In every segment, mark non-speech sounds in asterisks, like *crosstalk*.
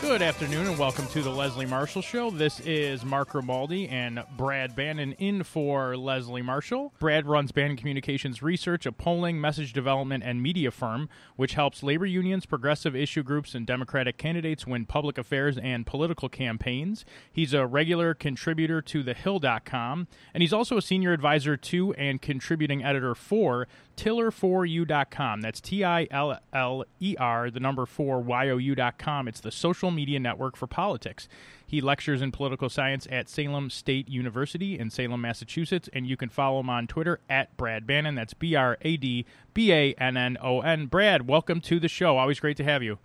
Good afternoon and welcome to the Leslie Marshall Show. This is Mark Grimaldi and Brad Bannon in for Leslie Marshall. Brad runs Bannon Communications Research, a polling, message development, and media firm which helps labor unions, progressive issue groups, and Democratic candidates win public affairs and political campaigns. He's a regular contributor to TheHill.com, and he's also a senior advisor to and contributing editor for Tiller4U.com. That's T I L L E R, the number 4 Y-O-U.com. It's the social media network for politics. He lectures in political science at Salem State University in Salem, Massachusetts, and you can follow him on Twitter at Brad Bannon. That's B R A D B A N N O N. Brad, welcome to the show. Always great to have you.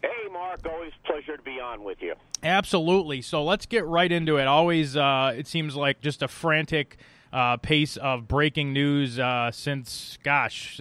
Hey, Mark. Always pleasure to be on with you. Absolutely. So let's get right into it. Always, uh, it seems like just a frantic uh, pace of breaking news uh, since, gosh,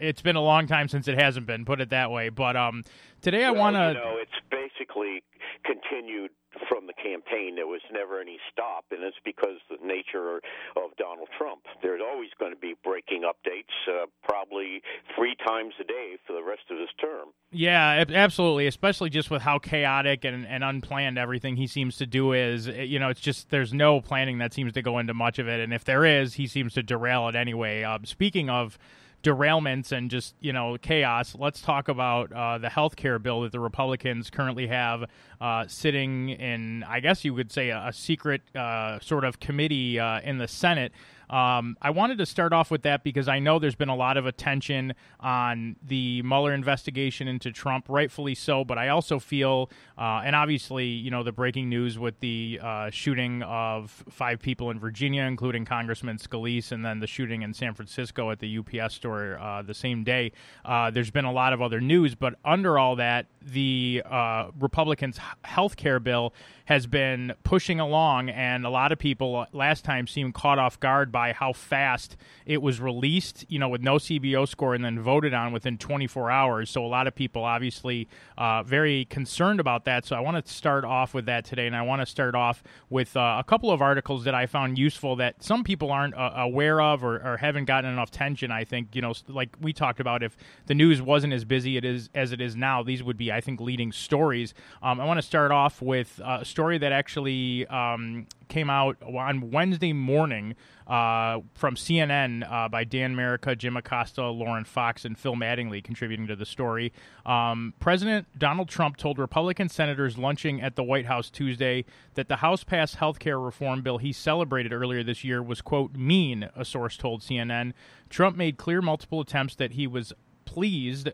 it's been a long time since it hasn't been. Put it that way. But um, today I want to. You know, it's basically continued from the campaign. There was never any stop, and it's because the nature of Donald Trump. There's always going to be breaking updates, uh, probably three times a day for the rest of his term. Yeah, absolutely. Especially just with how chaotic and, and unplanned everything he seems to do is. You know, it's just there's no planning that seems to go into much of it, and if there is, he seems to derail it anyway. Uh, speaking of derailments and just you know chaos. Let's talk about uh, the health care bill that the Republicans currently have uh, sitting in, I guess you would say, a, a secret uh, sort of committee uh, in the Senate. Um, I wanted to start off with that because I know there's been a lot of attention on the Mueller investigation into Trump, rightfully so. But I also feel, uh, and obviously, you know, the breaking news with the uh, shooting of five people in Virginia, including Congressman Scalise, and then the shooting in San Francisco at the UPS store uh, the same day. Uh, there's been a lot of other news, but under all that, the uh, Republicans' health care bill has been pushing along, and a lot of people uh, last time seemed caught off guard by how fast it was released, you know, with no CBO score and then voted on within 24 hours. So a lot of people obviously uh, very concerned about that. So I want to start off with that today, and I want to start off with uh, a couple of articles that I found useful that some people aren't uh, aware of or, or, haven't gotten enough attention. I think, you know, like we talked about, if the news wasn't as busy it is as it is now, these would be, I think, leading stories. Um, I want to start off with a story that actually um, came out on Wednesday morning uh, from CNN uh, by Dan Merica, Jim Acosta, Lauren Fox, and Phil Mattingly contributing to the story. Um, President Donald Trump told Republican senators lunching at the White House Tuesday that the House passed health care reform bill he celebrated earlier this year was, quote, mean, a source told CNN. Trump made clear multiple attempts that he was pleased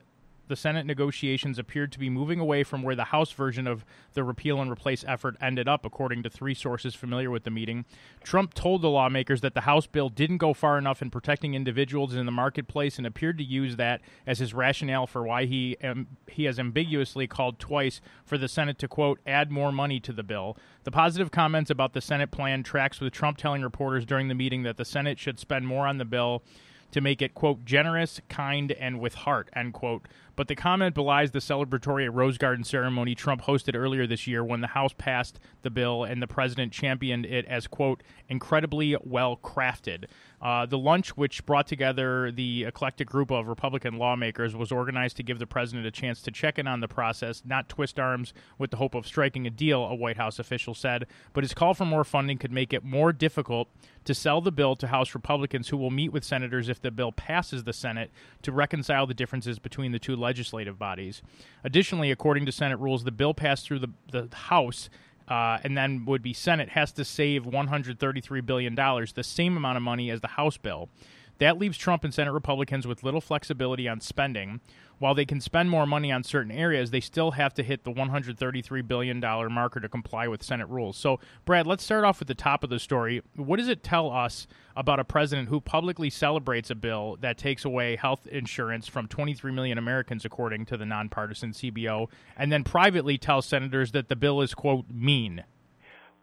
the Senate negotiations appeared to be moving away from where the House version of the repeal and replace effort ended up, according to three sources familiar with the meeting. Trump told the lawmakers that the House bill didn't go far enough in protecting individuals in the marketplace and appeared to use that as his rationale for why he um, he has ambiguously called twice for the Senate to quote add more money to the bill. The positive comments about the Senate plan tracks with Trump telling reporters during the meeting that the Senate should spend more on the bill to make it, quote, generous, kind, and with heart, end quote. But the comment belies the celebratory Rose Garden ceremony Trump hosted earlier this year when the House passed the bill and the president championed it as, quote, incredibly well crafted. Uh, the lunch, which brought together the eclectic group of Republican lawmakers, was organized to give the president a chance to check in on the process, not twist arms with the hope of striking a deal, a White House official said. But his call for more funding could make it more difficult to sell the bill to House Republicans who will meet with senators if the bill passes the Senate to reconcile the differences between the two legislative bodies. Additionally, according to Senate rules, the bill passed through the, the House uh, and then would be Senate has to save 133 billion dollars, the same amount of money as the House bill. That leaves Trump and Senate Republicans with little flexibility on spending. While they can spend more money on certain areas, they still have to hit the $133 billion marker to comply with Senate rules. So, Brad, let's start off with the top of the story. What does it tell us about a president who publicly celebrates a bill that takes away health insurance from 23 million Americans, according to the nonpartisan CBO, and then privately tells senators that the bill is, quote, mean?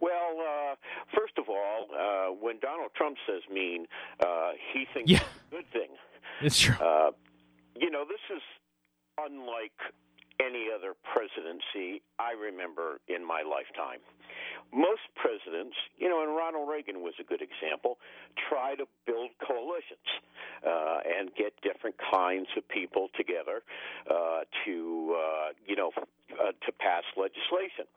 Well, uh, first of all, uh, when Donald Trump says mean, uh, he thinks yeah. it's a good thing. It's true. Uh, you know, this is unlike any other presidency I remember in my lifetime. Most presidents, you know, and Ronald Reagan was a good example, try to build coalitions uh, and get different kinds of people together uh, to, uh, you know, uh, to pass legislation.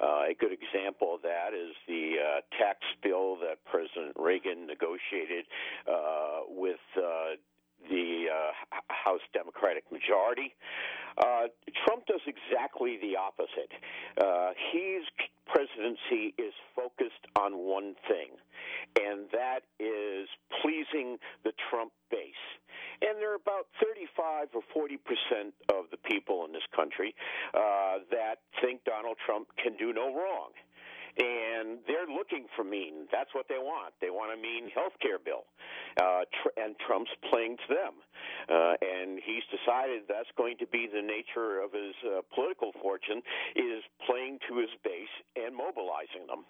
Uh, a good example of that is the uh, tax bill that President Reagan negotiated uh, with uh, the uh, House Democratic majority. Uh, Trump does exactly the opposite. Uh, his presidency is focused on one thing, and that is pleasing the Trump base. And there are about 35 or 40 percent of the people in this country uh, that think Donald Trump can do no wrong and they're looking for mean. That's what they want. They want a mean health care bill, uh, tr- and Trump's playing to them. Uh, and he's decided that's going to be the nature of his uh, political fortune is playing to his base and mobilizing them.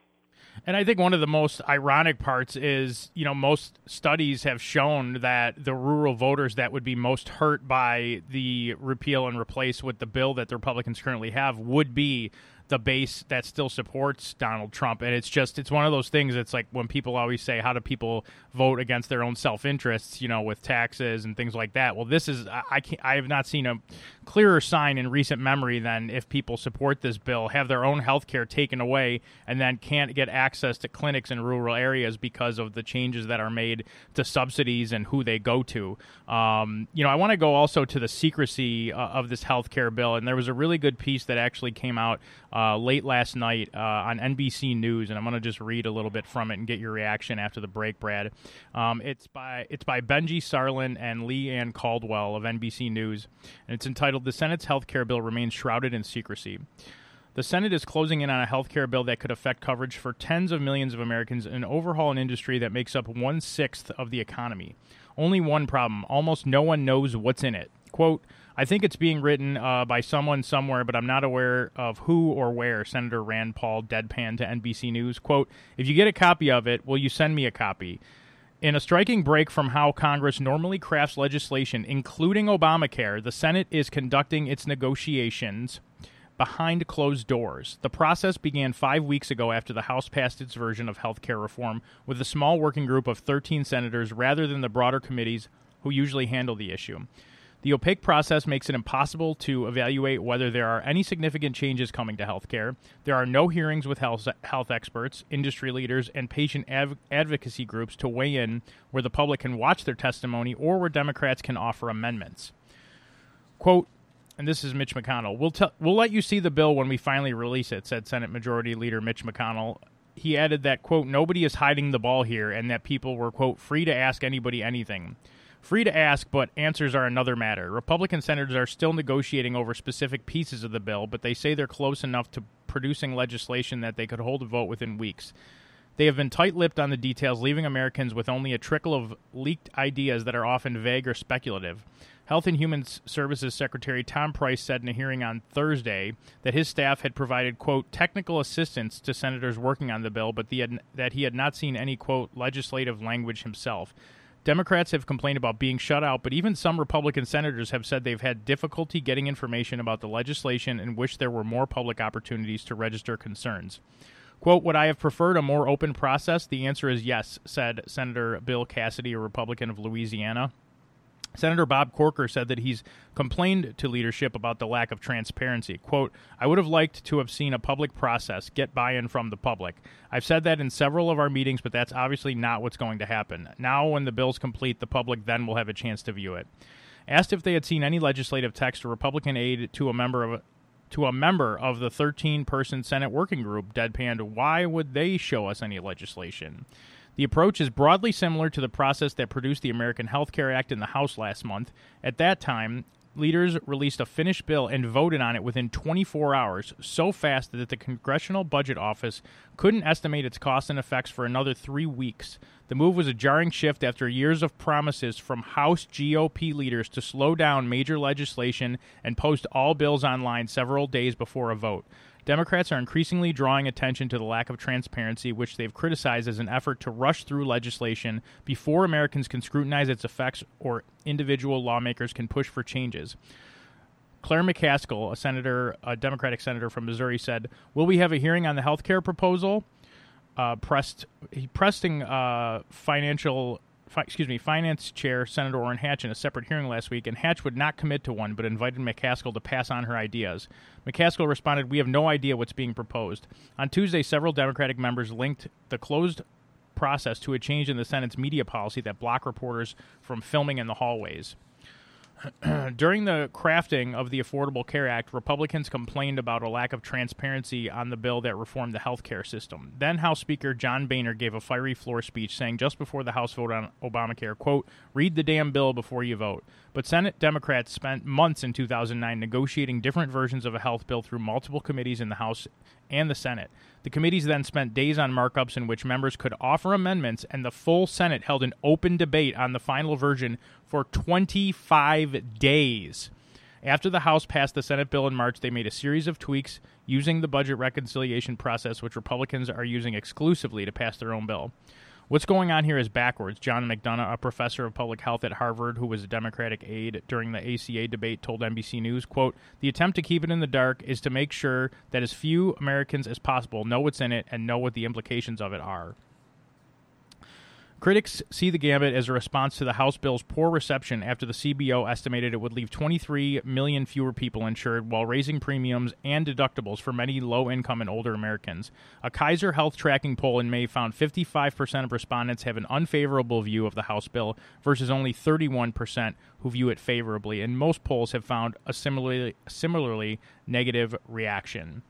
And I think one of the most ironic parts is, you know, most studies have shown that the rural voters that would be most hurt by the repeal and replace with the bill that the Republicans currently have would be the base that still supports Donald Trump. And it's just it's one of those things. It's like when people always say, "How do people vote against their own self interests?" You know, with taxes and things like that. Well, this is I, I can't I have not seen a clearer sign in recent memory than if people support this bill, have their own health care taken away, and then can't get access to clinics in rural areas because of the changes that are made to subsidies and who they go to. Um, you know, I want to go also to the secrecy uh, of this health care bill, and there was a really good piece that actually came out uh, late last night uh, on NBC News, and I'm going to just read a little bit from it and get your reaction after the break, Brad. Um, it's by it's by Benjy Sarlin and Leigh Ann Caldwell of NBC News, and it's entitled "The Senate's Health Care Bill Remains Shrouded in Secrecy." The Senate is closing in on a health care bill that could affect coverage for tens of millions of Americans and overhaul an industry that makes up one sixth of the economy. Only one problem almost no one knows what's in it. Quote, I think it's being written uh, by someone somewhere, but I'm not aware of who or where. Senator Rand Paul deadpan to NBC News. Quote, if you get a copy of it, will you send me a copy? In a striking break from how Congress normally crafts legislation, including Obamacare, the Senate is conducting its negotiations behind closed doors. The process began five weeks ago after the House passed its version of health care reform with a small working group of 13 senators rather than the broader committees who usually handle the issue. The opaque process makes it impossible to evaluate whether there are any significant changes coming to healthcare. There are no hearings with health, health experts, industry leaders, and patient av- advocacy groups to weigh in where the public can watch their testimony or where Democrats can offer amendments. Quote, and this is Mitch McConnell. We'll tell, we'll let you see the bill when we finally release it," said Senate Majority Leader Mitch McConnell. He added that quote nobody is hiding the ball here, and that people were quote free to ask anybody anything. Free to ask, but answers are another matter. Republican senators are still negotiating over specific pieces of the bill, but they say they're close enough to producing legislation that they could hold a vote within weeks. They have been tight lipped on the details, leaving Americans with only a trickle of leaked ideas that are often vague or speculative. Health and Human Services Secretary Tom Price said in a hearing on Thursday that his staff had provided, quote, technical assistance to senators working on the bill, but the, that he had not seen any, quote, legislative language himself. Democrats have complained about being shut out, but even some Republican senators have said they've had difficulty getting information about the legislation and wish there were more public opportunities to register concerns. Quote, Would I have preferred a more open process? The answer is yes, said Senator Bill Cassidy, a Republican of Louisiana. Senator Bob Corker said that he's complained to leadership about the lack of transparency. Quote, I would have liked to have seen a public process, get buy in from the public. I've said that in several of our meetings, but that's obviously not what's going to happen. Now, when the bill's complete, the public then will have a chance to view it. Asked if they had seen any legislative text or Republican aid to a member of to a member of the 13 person Senate working group, deadpanned, why would they show us any legislation? The approach is broadly similar to the process that produced the American Health Care Act in the House last month. At that time, leaders released a finished bill and voted on it within 24 hours, so fast that the Congressional Budget Office couldn't estimate its costs and effects for another three weeks. The move was a jarring shift after years of promises from House GOP leaders to slow down major legislation and post all bills online several days before a vote. Democrats are increasingly drawing attention to the lack of transparency, which they've criticized as an effort to rush through legislation before Americans can scrutinize its effects or individual lawmakers can push for changes. Claire McCaskill, a senator, a Democratic senator from Missouri, said, "Will we have a hearing on the health care proposal?" Uh, pressed, pressing uh, financial fi- excuse me, Finance Chair Senator Orrin Hatch in a separate hearing last week, and Hatch would not commit to one, but invited McCaskill to pass on her ideas. McCaskill responded, "We have no idea what's being proposed." On Tuesday, several Democratic members linked the closed process to a change in the Senate's media policy that block reporters from filming in the hallways. *clears throat* During the crafting of the Affordable Care Act, Republicans complained about a lack of transparency on the bill that reformed the health care system. Then House Speaker John Boehner gave a fiery floor speech saying just before the House vote on Obamacare, quote, read the damn bill before you vote. But Senate Democrats spent months in 2009 negotiating different versions of a health bill through multiple committees in the House and the Senate. The committees then spent days on markups in which members could offer amendments, and the full Senate held an open debate on the final version for 25 days. After the House passed the Senate bill in March, they made a series of tweaks using the budget reconciliation process, which Republicans are using exclusively to pass their own bill. What's going on here is backwards. John McDonough, a professor of public health at Harvard who was a Democratic aide during the ACA debate, told NBC News, quote, "The attempt to keep it in the dark is to make sure that as few Americans as possible know what's in it and know what the implications of it are." Critics see the gambit as a response to the House bill's poor reception after the CBO estimated it would leave 23 million fewer people insured while raising premiums and deductibles for many low income and older Americans. A Kaiser Health tracking poll in May found 55% of respondents have an unfavorable view of the House bill versus only 31% who view it favorably, and most polls have found a similarly, similarly negative reaction.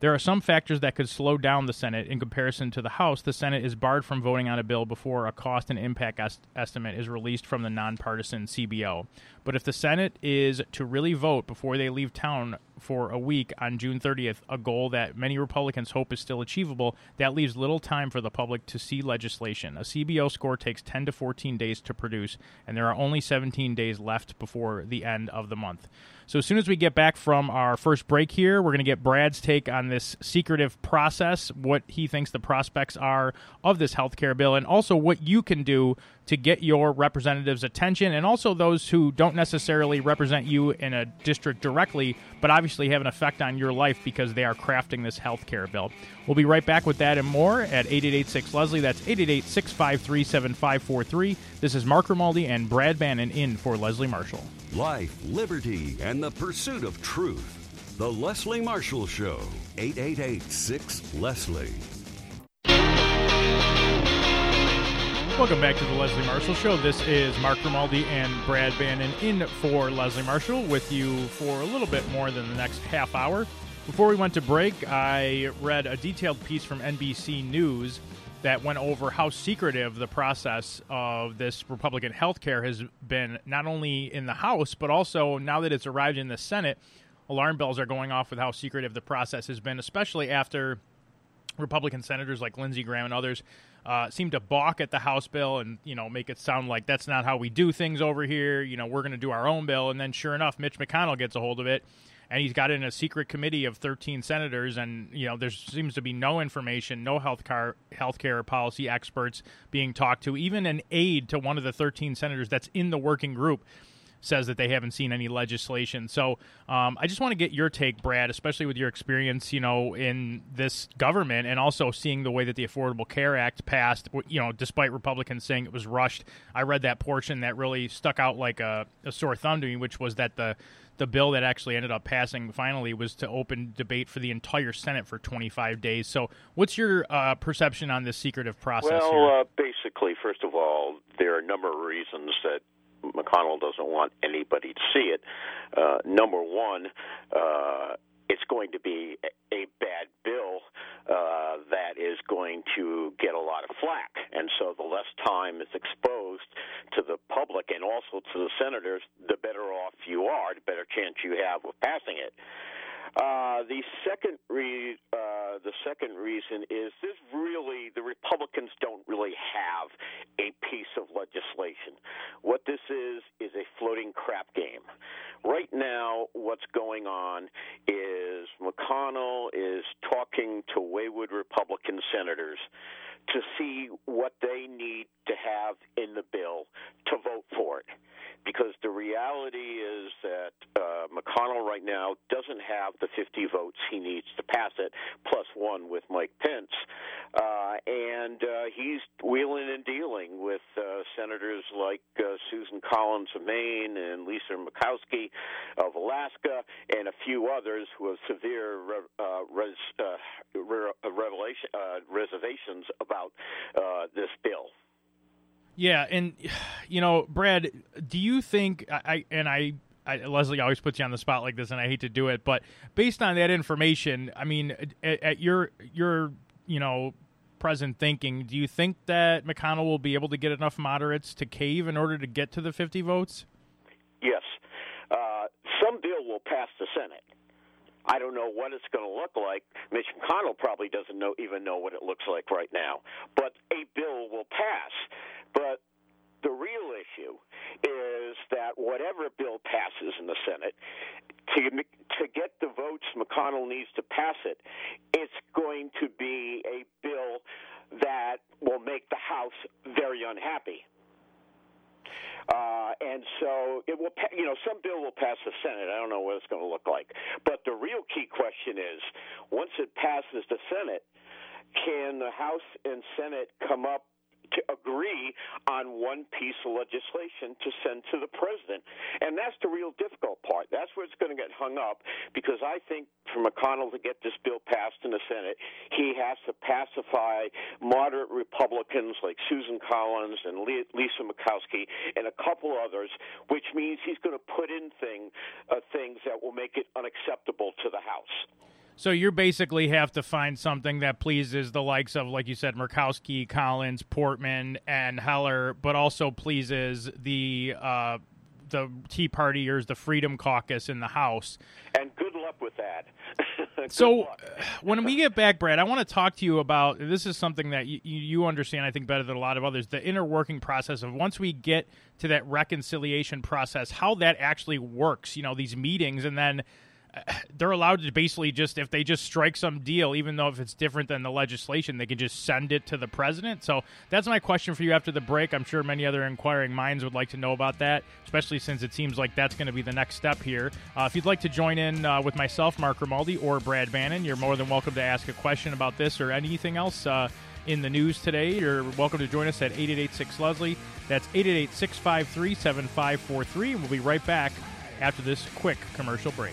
There are some factors that could slow down the Senate in comparison to the House. The Senate is barred from voting on a bill before a cost and impact est- estimate is released from the nonpartisan CBO. But if the Senate is to really vote before they leave town for a week on June 30th, a goal that many Republicans hope is still achievable, that leaves little time for the public to see legislation. A CBO score takes 10 to 14 days to produce, and there are only 17 days left before the end of the month. So as soon as we get back from our first break here, we're going to get Brad's take on this secretive process, what he thinks the prospects are of this health care bill, and also what you can do to get your representatives' attention and also those who don't necessarily represent you in a district directly, but obviously have an effect on your life because they are crafting this health care bill. We'll be right back with that and more at 8886 Leslie. That's 888 653 7543. This is Mark Grimaldi and Brad Bannon in for Leslie Marshall. Life, liberty, and the pursuit of truth. The Leslie Marshall Show, 888 6 Leslie. Welcome back to the Leslie Marshall Show. This is Mark Grimaldi and Brad Bannon in for Leslie Marshall with you for a little bit more than the next half hour. Before we went to break, I read a detailed piece from NBC News that went over how secretive the process of this Republican health care has been, not only in the House, but also now that it's arrived in the Senate. Alarm bells are going off with how secretive the process has been, especially after Republican senators like Lindsey Graham and others uh, seem to balk at the House bill and you know make it sound like that's not how we do things over here. You know, we're going to do our own bill, and then sure enough, Mitch McConnell gets a hold of it, and he's got it in a secret committee of 13 senators, and you know there seems to be no information, no health care healthcare policy experts being talked to, even an aide to one of the 13 senators that's in the working group says that they haven't seen any legislation. So um, I just want to get your take, Brad, especially with your experience, you know, in this government and also seeing the way that the Affordable Care Act passed. You know, despite Republicans saying it was rushed, I read that portion that really stuck out like a, a sore thumb to me, which was that the the bill that actually ended up passing finally was to open debate for the entire Senate for 25 days. So, what's your uh, perception on this secretive process? Well, uh, basically, first of all, there are a number of reasons that McConnell doesn't want anybody to see it. Uh, number one, uh, it's going to be a bad bill uh, that is going to get a lot of flack. And so the less time is exposed to the public and also to the senators, the better off you are, the better chance you have of passing it. Uh, the second re- uh, the second reason is this really the Republicans don't really have a piece of legislation. What this is is a floating crap game. Right now, what's going on is McConnell is talking to wayward Republican senators to see what they need to have in the bill to vote for it because the reality is that uh, McConnell right now doesn't have the 50 votes he needs to pass it, plus one with Mike Pence. Uh, and uh, he's wheeling and dealing with uh, senators like uh, Susan Collins of Maine and Lisa Murkowski of Alaska and a few others who have severe uh, res, uh, re- revelation, uh, reservations about uh, this bill. Yeah, and you know, Brad, do you think I and I I, Leslie always puts you on the spot like this, and I hate to do it, but based on that information, I mean, at, at, your your you know present thinking, do you think that McConnell will be able to get enough moderates to cave in order to get to the 50 votes? Yes. Uh, some bill will pass the Senate. I don't know what it's going to look like. Mitch McConnell probably doesn't know even know what it looks like right now. But a bill will pass. But the real issue is that whatever bill passes in the Senate, to to get the votes McConnell needs to pass it, it's going to be a bill that will make the House very unhappy. So it will, you know, some bill will pass the Senate. I don't know what it's going to look like. But the real key question is, once it passes the Senate, can the House and Senate come up to agree on one piece of legislation to send to the president. And that's the real difficult part. That's where it's going to get hung up because I think for McConnell to get this bill passed in the Senate, he has to pacify moderate Republicans like Susan Collins and Lisa Murkowski and a couple others, which means he's going to put in thing, uh, things that will make it unacceptable to the House. So you basically have to find something that pleases the likes of, like you said, Murkowski, Collins, Portman, and Heller, but also pleases the uh, the Tea Partiers, the Freedom Caucus in the House. And good luck with that. So *sighs* when we get back, Brad, I want to talk to you about this is something that you, you understand, I think, better than a lot of others. The inner working process of once we get to that reconciliation process, how that actually works. You know, these meetings, and then *sighs* they're allowed to basically just if they just strike some deal, even though if it's different than the legislation, they can just send it to the president. So that's my question for you after the break. I'm sure many other inquiring minds would like to know about that, especially since it seems like that's going to be the next step here. Uh, if you'd like to join in uh, with myself, Mark Grimaldi, or Brad Bannon, you're more than welcome to ask a question about this or anything else. Uh, in the news today. You're welcome to join us at 8886 Leslie. That's 888 653 7543. And we'll be right back after this quick commercial break.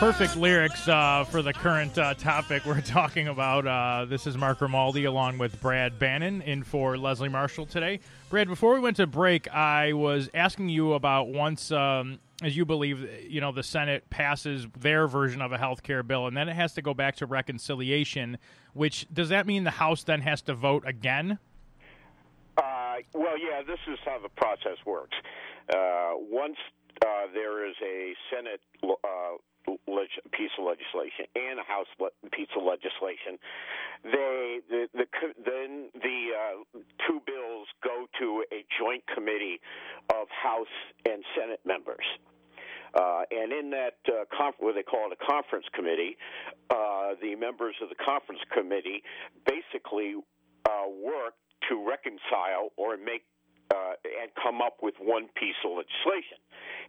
Perfect lyrics uh, for the current uh, topic we're *laughs* talking about. Uh, this is Mark Grimaldi along with Brad Bannon in for Leslie Marshall today. Brad, before we went to break, I was asking you about once, um, as you believe, you know, the Senate passes their version of a health care bill, and then it has to go back to reconciliation. Which does that mean the House then has to vote again? Uh, well, yeah, this is how the process works. Uh, once uh, there is a Senate uh, piece of legislation and a House piece of legislation, they the, the then the uh, two bills go to a joint committee of House and Senate members. Uh, and in that uh, conf- what they call it a conference committee, uh, the members of the conference committee basically uh, work to reconcile or make uh, and come up with one piece of legislation.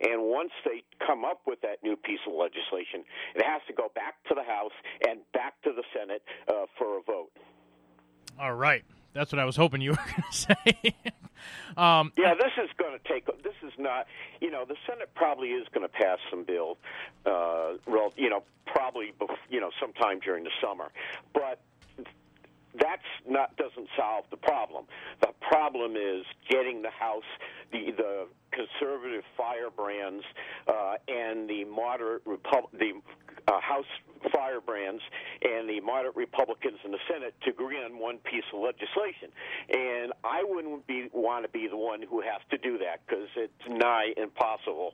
And once they come up with that new piece of legislation, it has to go back to the House and back to the Senate uh, for a vote. All right. That's what I was hoping you *laughs* were going to say. um, yeah, this is going to take. This is not. You know, the Senate probably is going to pass some bill. Uh, well, you know, probably. Bef- you know, sometime during the summer. But that's not doesn't solve the problem. The problem is getting the House, the the conservative firebrands, uh, and the moderate Repub- the uh, House firebrands and the moderate Republicans in the Senate to agree on one piece of legislation. And I wouldn't be want to be the one who has to do that because it's nigh impossible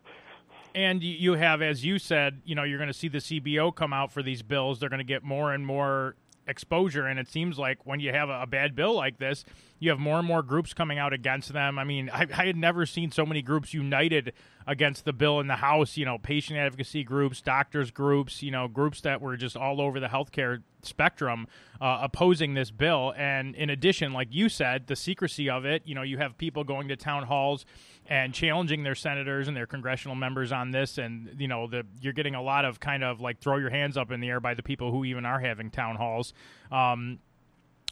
and you have, as you said, you know, you're going to see the CBO come out for these bills. They're going to get more and more exposure. And it seems like when you have a, bad bill like this, you have more and more groups coming out against them. I mean, I, I, had never seen so many groups united against the bill in the House. You know, patient advocacy groups, doctors groups, you know, groups that were just all over the healthcare spectrum uh, opposing this bill. And in addition, like you said, the secrecy of it. You know, you have people going to town halls and challenging their senators and their congressional members on this. And you know, the you're getting a lot of kind of like throw your hands up in the air by the people who even are having town halls. Um,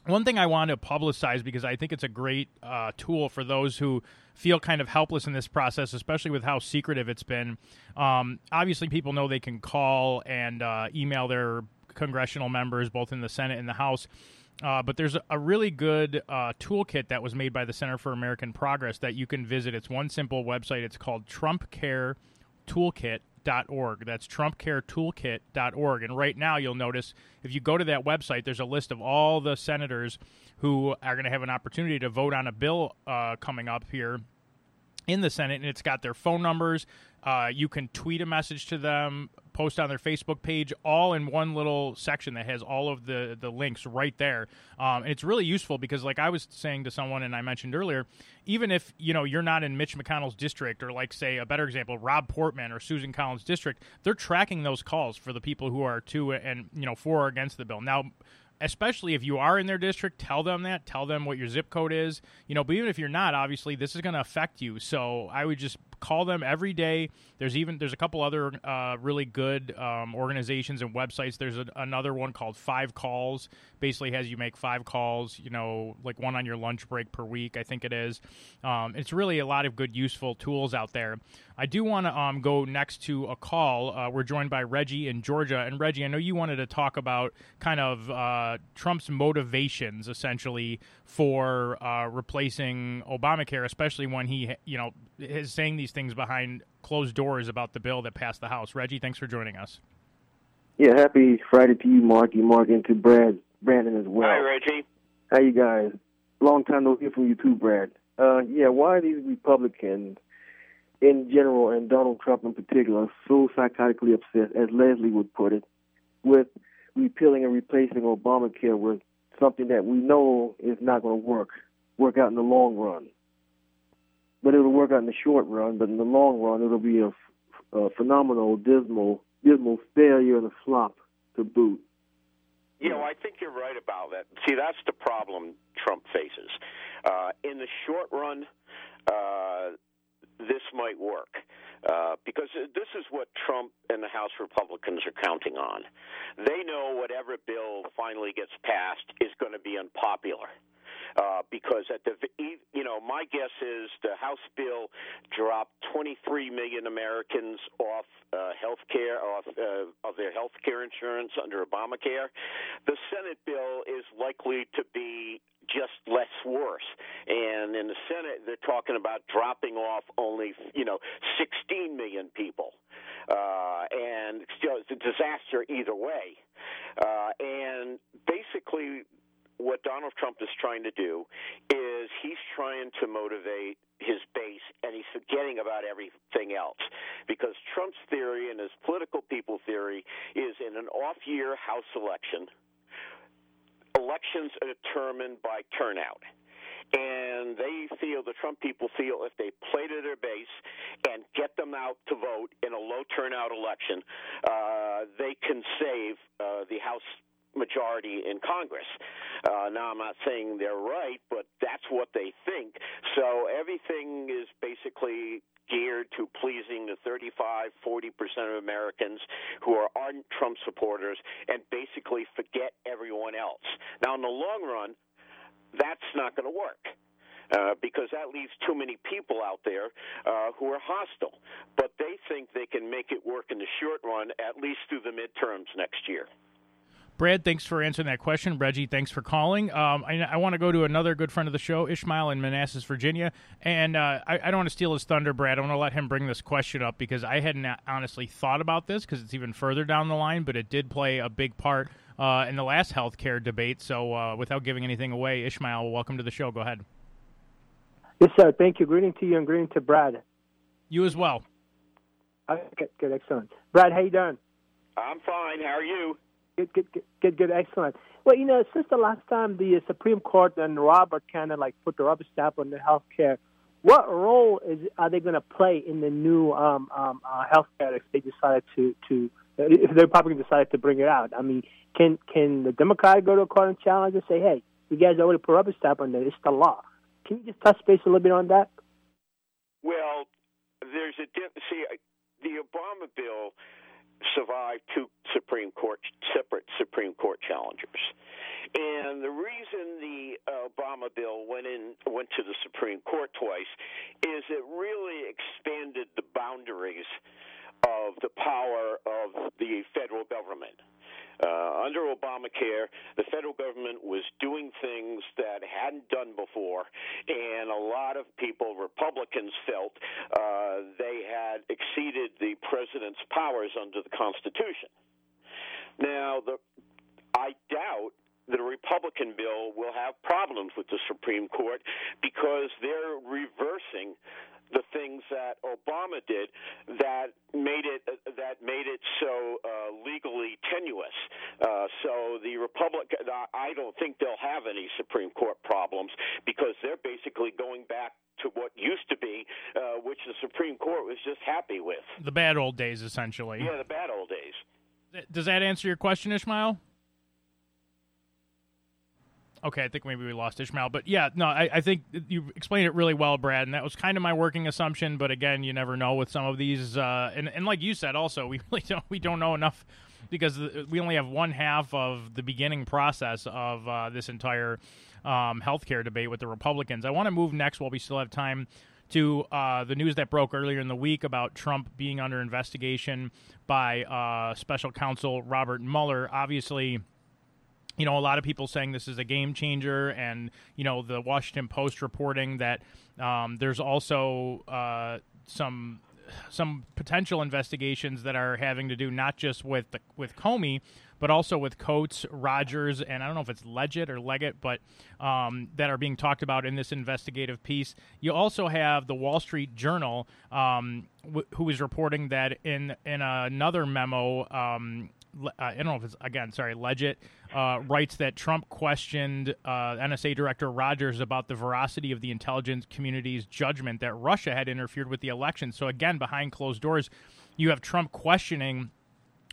one thing I want to publicize because I think it's a great uh, tool for those who feel kind of helpless in this process, especially with how secretive it's been. Um, obviously, people know they can call and uh, email their congressional members, both in the Senate and the House. Uh, but there's a really good uh, toolkit that was made by the Center for American Progress that you can visit. It's one simple website. It's called TrumpCareToolkit.org. That's TrumpCareToolkit.org. And right now, you'll notice if you go to that website, there's a list of all the senators who are going to have an opportunity to vote on a bill uh, coming up here in the Senate, and it's got their phone numbers. Uh, you can tweet a message to them, post on their Facebook page, all in one little section that has all of the the links right there. Um, and it's really useful because, like I was saying to someone, and I mentioned earlier, even if you know you're not in Mitch McConnell's district, or like say a better example, Rob Portman or Susan Collins' district, they're tracking those calls for the people who are to and you know for or against the bill. Now especially if you are in their district, tell them that. Tell them what your zip code is. You know, but even if you're not, obviously this is going to affect you. So I would just call them every day. There's even there's a couple other uh, really good um, organizations and websites. There's a, another one called Five Calls. Basically, has you make five calls. You know, like one on your lunch break per week. I think it is. Um, it's really a lot of good, useful tools out there. I do want to um, go next to a call. Uh, we're joined by Reggie in Georgia, and Reggie, I know you wanted to talk about kind of uh, Trump's motivations, essentially, for uh, replacing Obamacare, especially when he, you know, is saying these things behind closed doors about the bill that passed the House. Reggie, thanks for joining us. Yeah, happy Friday to you, Marky, Mark, and to Brad, Brandon as well. Hi, Reggie. How you guys? Long time no hear from you too, Brad. Uh, yeah, why are these Republicans in general and Donald Trump in particular so psychotically obsessed, as Leslie would put it, with repealing and replacing Obamacare with something that we know is not going to work, work out in the long run. But it'll work out in the short run, but in the long run, it'll be a, a phenomenal, dismal, dismal failure and a flop to boot. You know, I think you're right about that. See, that's the problem Trump faces. Uh, in the short run, uh, this might work. Uh, because this is what Trump and the House Republicans are counting on. They know whatever bill finally gets passed is going to be unpopular. Uh, because at the you know my guess is the House bill dropped 23 million Americans off uh, health care off uh, of their health care insurance under Obamacare. The Senate bill is likely to be just less worse. And in the Senate, they're talking about dropping off only, you know, 16 million people. Uh, and still, it's a disaster either way. Uh, and basically, what Donald Trump is trying to do is he's trying to motivate his base and he's forgetting about everything else. Because Trump's theory and his political people theory is in an off year House election elections are determined by turnout. And they feel the Trump people feel if they play to their base and get them out to vote in a low turnout election, uh, they can save uh, the House majority in Congress. Uh, now, I'm not saying they're right, but that's what they think. So everything is basically geared to pleasing the 35, 40 percent of Americans who are ardent Trump supporters and basically forget everyone else. Now, in the long run, that's not going to work. Uh, because that leaves too many people out there uh, who are hostile. But they think they can make it work in the short run, at least through the midterms next year. Brad, thanks for answering that question. Reggie, thanks for calling. Um, I, I want to go to another good friend of the show, Ishmael in Manassas, Virginia. And uh, I, I, don't want to steal his thunder, Brad. I want to let him bring this question up because I hadn't honestly thought about this because it's even further down the line, but it did play a big part uh, in the last healthcare debate. So uh, without giving anything away, Ishmael, welcome to the show. Go ahead. Yes, sir. Thank you. Greeting to you and greeting to Brad. You as well. Okay, good, good, excellent. Brad, how you doing? I'm fine. How are you? Good, good, good, good, excellent. Well, you know, since the last time the Supreme Court and Robert kind of like put the rubber stamp on the health care, what role is are they going to play in the new um, um, uh, health care if they decided to to if the Republicans decided to bring it out? I mean, can can the Democrat go to a court and challenge and say, "Hey, you guys already put rubber stamp on it; it's the law"? Can you just touch base a little bit on that? Well, there's a see the Obama bill survived two Supreme Court separate Supreme Court challengers. And the reason the uh, Obama bill went in went to the Supreme Court twice is it really expanded the boundaries of the power of the federal government. Uh, under Obamacare, the federal government was doing things that hadn't done before, and a lot of people, Republicans, felt uh, they had exceeded the president's powers under the Constitution. Now, the, I doubt a Republican bill will have problems with the Supreme Court because they're reversing the things that Obama did that made it that made it so uh, legally tenuous. Uh, so the Republic, I don't think they'll have any Supreme Court problems because they're basically going back to what used to be, uh, which the Supreme Court was just happy with. The bad old days, essentially. Yeah, the bad old days. Does that answer your question, Ishmael? Okay, I think maybe we lost Ishmael, but yeah, no, I, I, think you explained it really well, Brad, and that was kind of my working assumption. But again, you never know with some of these, uh, and and like you said, also *laughs* we really don't we don't know enough because we only have one half of the beginning process of uh, this entire um, healthcare debate with the Republicans. I want to move next while we still have time to uh, the news that broke earlier in the week about Trump being under investigation by uh, special counsel Robert Mueller. Obviously you know, a lot of people saying this is a game changer, and you know, the Washington Post reporting that um, there's also uh, some some potential investigations that are having to do not just with the, with Comey, but also with Coats, Rogers, and I don't know if it's Legit or Ledgett, but um, that are being talked about in this investigative piece. You also have the Wall Street Journal, um, w- who is reporting that in in another memo. Um, I don't know if it's again, sorry, Legit uh, writes that Trump questioned uh, NSA Director Rogers about the veracity of the intelligence community's judgment that Russia had interfered with the election. So, again, behind closed doors, you have Trump questioning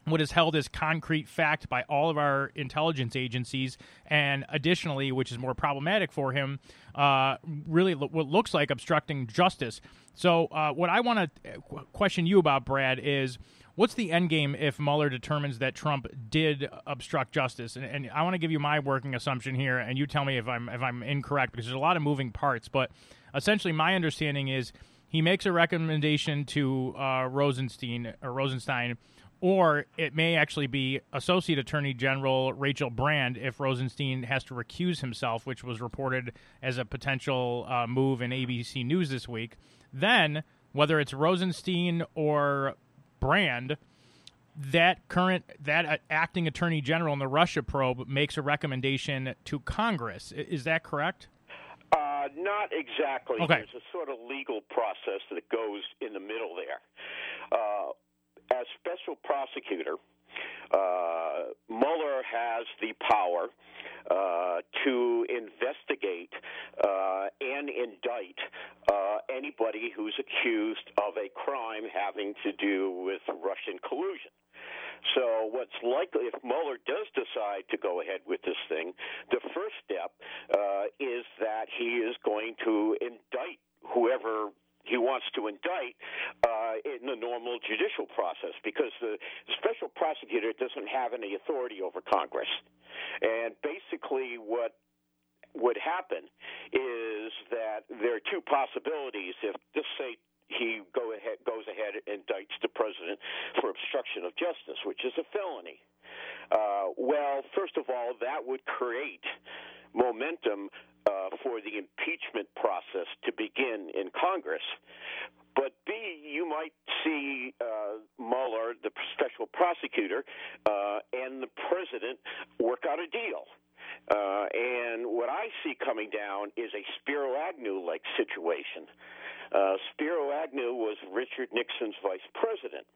what is held as concrete fact by all of our intelligence agencies, and additionally, which is more problematic for him, uh, really lo- what looks like obstructing justice. So, uh, what I want to question you about, Brad, is What's the end game if Mueller determines that Trump did obstruct justice? And, and I want to give you my working assumption here, and you tell me if I'm if I'm incorrect because there's a lot of moving parts. But essentially, my understanding is he makes a recommendation to uh, Rosenstein or Rosenstein, or it may actually be Associate Attorney General Rachel Brand if Rosenstein has to recuse himself, which was reported as a potential uh, move in ABC News this week. Then, whether it's Rosenstein or Brand that current that uh, acting attorney general in the Russia probe makes a recommendation to Congress. Is that correct? Uh, not exactly. Okay. There's a sort of legal process that goes in the middle there. Uh, as special prosecutor, uh, Mueller has the power to investigate uh, and indict uh, anybody who's accused of a crime having to do with Russian collusion. So, what's likely, if Mueller does decide to go ahead with this thing, the first step uh, is that he is going to indict whoever he wants to indict uh, in the normal judicial process because the special prosecutor doesn't have any authority over Congress. And basically, what would happen is that there are two possibilities. If just say he go ahead goes ahead and indicts the president for obstruction of justice, which is a felony. Uh, well, first of all, that would create momentum uh, for the impeachment process to begin in Congress. But B, you might see uh, Mueller, the special prosecutor, uh, and the president work out a deal. Uh, and what I see coming down is a Spiro Agnew like situation. Uh, Spiro Agnew was Richard Nixon's vice president.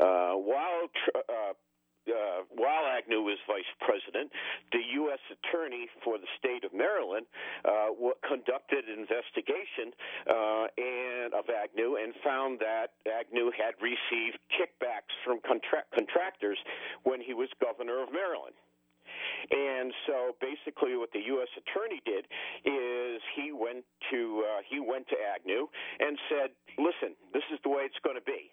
Uh, while tr- uh, uh, while Agnew was vice president, the U.S. attorney for the state of Maryland uh, conducted an investigation uh, and of Agnew and found that Agnew had received kickbacks from contra- contractors when he was governor of Maryland. And so basically, what the U.S. attorney did is he went to uh, he went to Agnew and said, "Listen, this is the way it's going to be.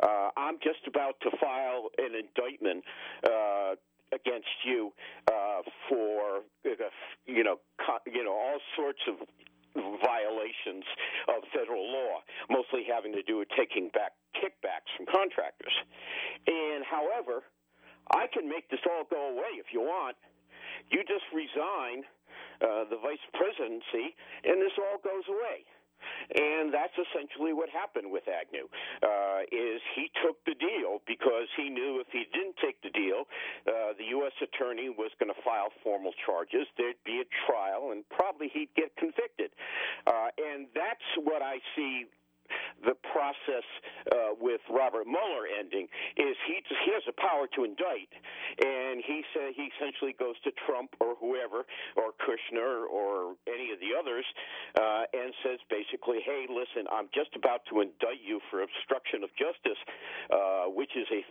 Uh, I'm just about to file an indictment." Uh, against you uh, for uh, you know co- you know all sorts of violations of federal law, mostly having to do with taking back kickbacks from contractors. And however, I can make this all go away if you want. You just resign uh, the vice presidency, and this all goes away. And that's essentially what happened with Agnew. Uh, is he took the deal because he knew if he didn't take the deal, uh, the U.S. attorney was going to file formal charges. There'd be a trial, and probably he'd get convicted. Uh, and that's what I see the process uh, with Robert Mueller ending is he he has the power to indict, and he said he essentially goes to Trump or whoever or Kushner or any of the others uh, and says basically, hey, listen, I'm just about to indict you for obstruction of justice, uh, which is a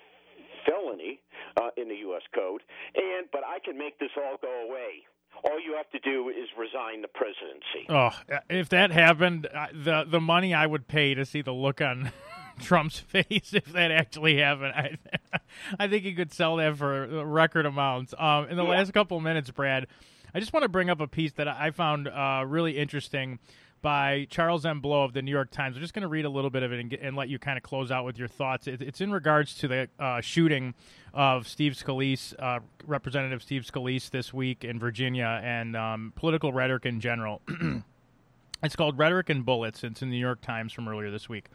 felony uh, in the U.S. code, and but I can make this all go away all you have to do is resign the presidency. Oh, if that happened, the the money I would pay to see the look on *laughs* Trump's *laughs* face if that actually happened, I *laughs* I think he could sell that for record amounts. Um, in the yeah. last couple of minutes, Brad, I just want to bring up a piece that I found uh, really interesting by Charles M. Blow of the New York Times. I'm just going to read a little bit of it and, get, and, let you kind of close out with your thoughts. It, it's in regards to the uh, shooting of Steve Scalise, uh, Representative Steve Scalise, this week in Virginia, and um, political rhetoric in general. *clears throat* it's called Rhetoric and Bullets. It's in the New York Times from earlier this week.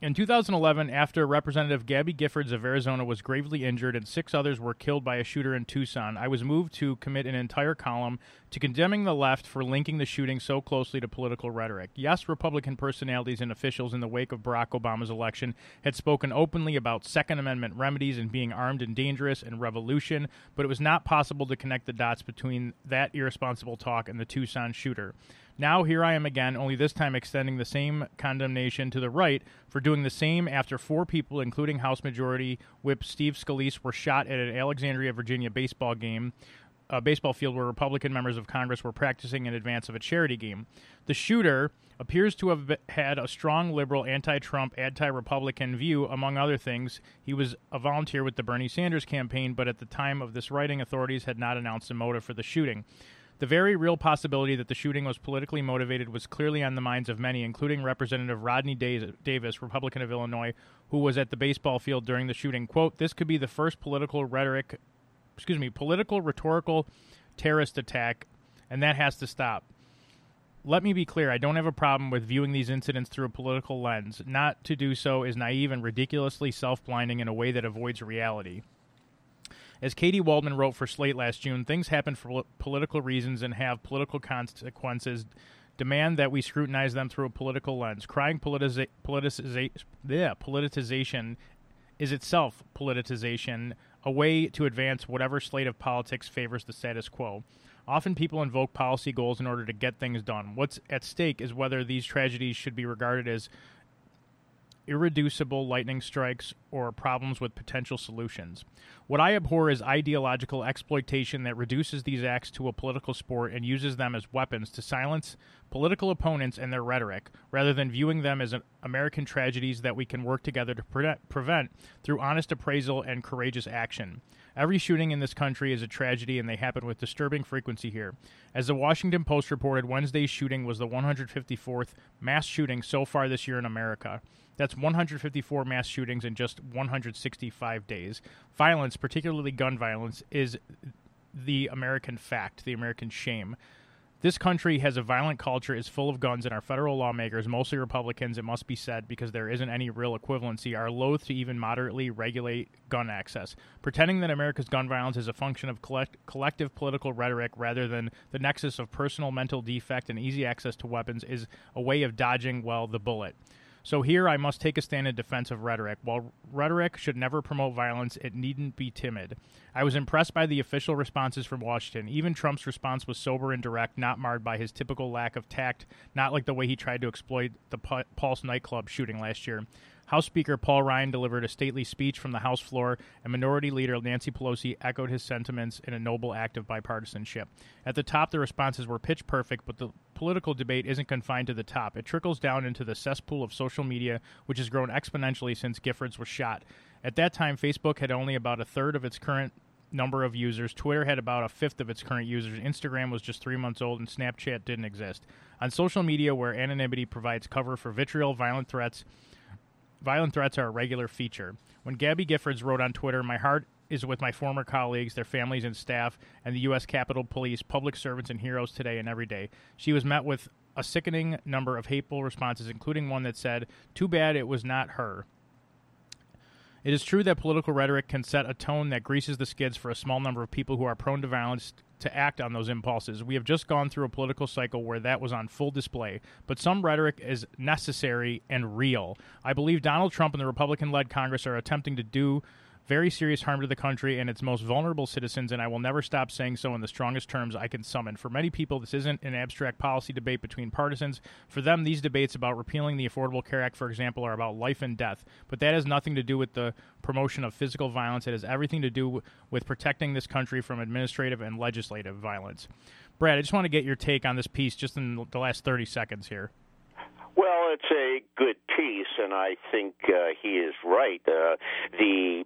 In 2011, after Representative Gabby Giffords of Arizona was gravely injured and six others were killed by a shooter in Tucson, I was moved to commit an entire column to condemning the left for linking the shooting so closely to political rhetoric. Yes, Republican personalities and officials in the wake of Barack Obama's election had spoken openly about Second Amendment remedies and being armed and dangerous and revolution, but it was not possible to connect the dots between that irresponsible talk and the Tucson shooter. Now here I am again, only this time extending the same condemnation to the right for doing the same after four people, including House Majority Whip Steve Scalise, were shot at an Alexandria, Virginia baseball game. A baseball field where Republican members of Congress were practicing in advance of a charity game. The shooter appears to have had a strong liberal, anti Trump, anti Republican view, among other things. He was a volunteer with the Bernie Sanders campaign, but at the time of this writing, authorities had not announced a motive for the shooting. The very real possibility that the shooting was politically motivated was clearly on the minds of many, including Representative Rodney Davis, Republican of Illinois, who was at the baseball field during the shooting. Quote, This could be the first political rhetoric, excuse me, political rhetorical terrorist attack, and that has to stop. Let me be clear, I don't have a problem with viewing these incidents through a political lens. Not to do so is naive and ridiculously self blinding in a way that avoids reality. As Katy Waldman wrote for Slate last June, things happen for political reasons and have political consequences. Demand that we scrutinize them through a political lens. Crying politiza- politiza- yeah, politicization is itself politicization, a way to advance whatever slate of politics favors the status quo. Often people invoke policy goals in order to get things done. What's at stake is whether these tragedies should be regarded as irreducible lightning strikes, or problems with potential solutions. What I abhor is ideological exploitation that reduces these acts to a political sport and uses them as weapons to silence political opponents and their rhetoric, rather than viewing them as American tragedies that we can work together to pre- prevent through honest appraisal and courageous action. Every shooting in this country is a tragedy, and they happen with disturbing frequency here. As the Washington Post reported, Wednesday's shooting was the 154th mass shooting so far this year in America. That's 154 mass shootings in just 165 days. Violence, particularly gun violence, is the American fact, the American shame. This country has a violent culture, is full of guns, and our federal lawmakers, mostly Republicans, it must be said, because there isn't any real equivalency, are loath to even moderately regulate gun access. Pretending that America's gun violence is a function of collect- collective political rhetoric rather than the nexus of personal mental defect and easy access to weapons is a way of dodging, well, the bullet. So here I must take a stand in defense of rhetoric. While rhetoric should never promote violence, it needn't be timid. I was impressed by the official responses from Washington. Even Trump's response was sober and direct, not marred by his typical lack of tact, not like the way he tried to exploit the Pulse nightclub shooting last year. House Speaker Paul Ryan delivered a stately speech from the House floor, and Minority Leader Nancy Pelosi echoed his sentiments in a noble act of bipartisanship. At the top, the responses were pitch perfect, but the political debate isn't confined to the top. It trickles down into the cesspool of social media, which has grown exponentially since Giffords was shot. At that time, Facebook had only about a third of its current number of users. Twitter had about a fifth of its current users. Instagram was just three months old, and Snapchat didn't exist. On social media, where anonymity provides cover for vitriol, violent threats, Violent threats are a regular feature. When Gabby Giffords wrote on Twitter, My heart is with my former colleagues, their families and staff, and the U.S. Capitol Police, public servants and heroes today and every day. She was met with a sickening number of hateful responses, including one that said, Too bad it was not her. It is true that political rhetoric can set a tone that greases the skids for a small number of people who are prone to violence to act on those impulses. We have just gone through a political cycle where that was on full display, but some rhetoric is necessary and real. I believe Donald Trump and the Republican led Congress are attempting to do very serious harm to the country and its most vulnerable citizens, and I will never stop saying so in the strongest terms I can summon. For many people, this isn't an abstract policy debate between partisans. For them, these debates about repealing the Affordable Care Act, for example, are about life and death. But that has nothing to do with the promotion of physical violence. It has everything to do with protecting this country from administrative and legislative violence. Brad, I just want to get your take on this piece just in the last 30 seconds here. Well, it's a good piece, and I think uh, he is right. Uh, the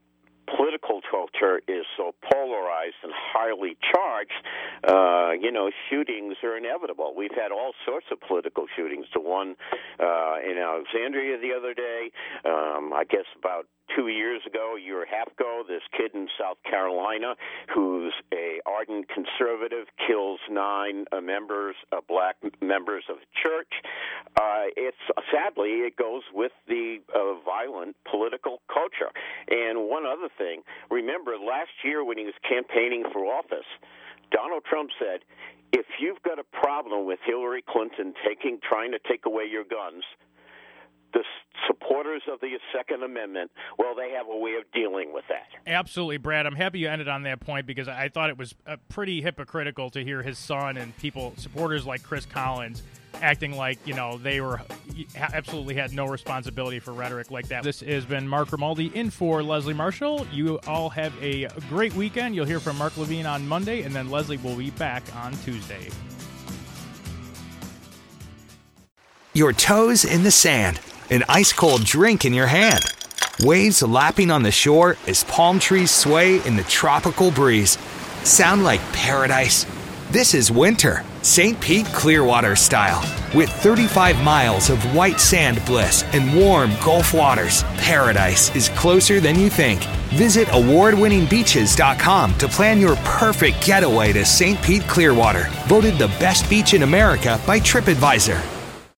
political culture is so polarized and highly charged, uh, you know, shootings are inevitable. We've had all sorts of political shootings. The one uh, in Alexandria the other day, um, I guess about two years ago, a year and a half ago, this kid in South Carolina who's a ardent conservative kills nine uh, members, uh, black members of the church. Uh, it's sadly it goes with the uh, violent political culture. And one other thing, remember last year when he was campaigning for office. Donald Trump said, if you've got a problem with Hillary Clinton taking trying to take away your guns, the supporters of the Second Amendment, well, they have a way of dealing with that. Absolutely, Brad. I'm happy you ended on that point because I thought it was uh, pretty hypocritical to hear his son and people, supporters like Chris Collins, acting like you know they were absolutely had no responsibility for rhetoric like that. This has been Mark Grimaldi in for Leslie Marshall. You all have a great weekend. You'll hear from Mark Levine on Monday, and then Leslie will be back on Tuesday. Your toes in the sand an ice cold drink in your hand. Waves lapping on the shore as palm trees sway in the tropical breeze. Sound like paradise? This is winter, St. Pete Clearwater style. With 35 miles of white sand bliss and warm Gulf waters, paradise is closer than you think. Visit award-winningbeaches.com to plan your perfect getaway to St. Pete Clearwater, voted the best beach in America by TripAdvisor.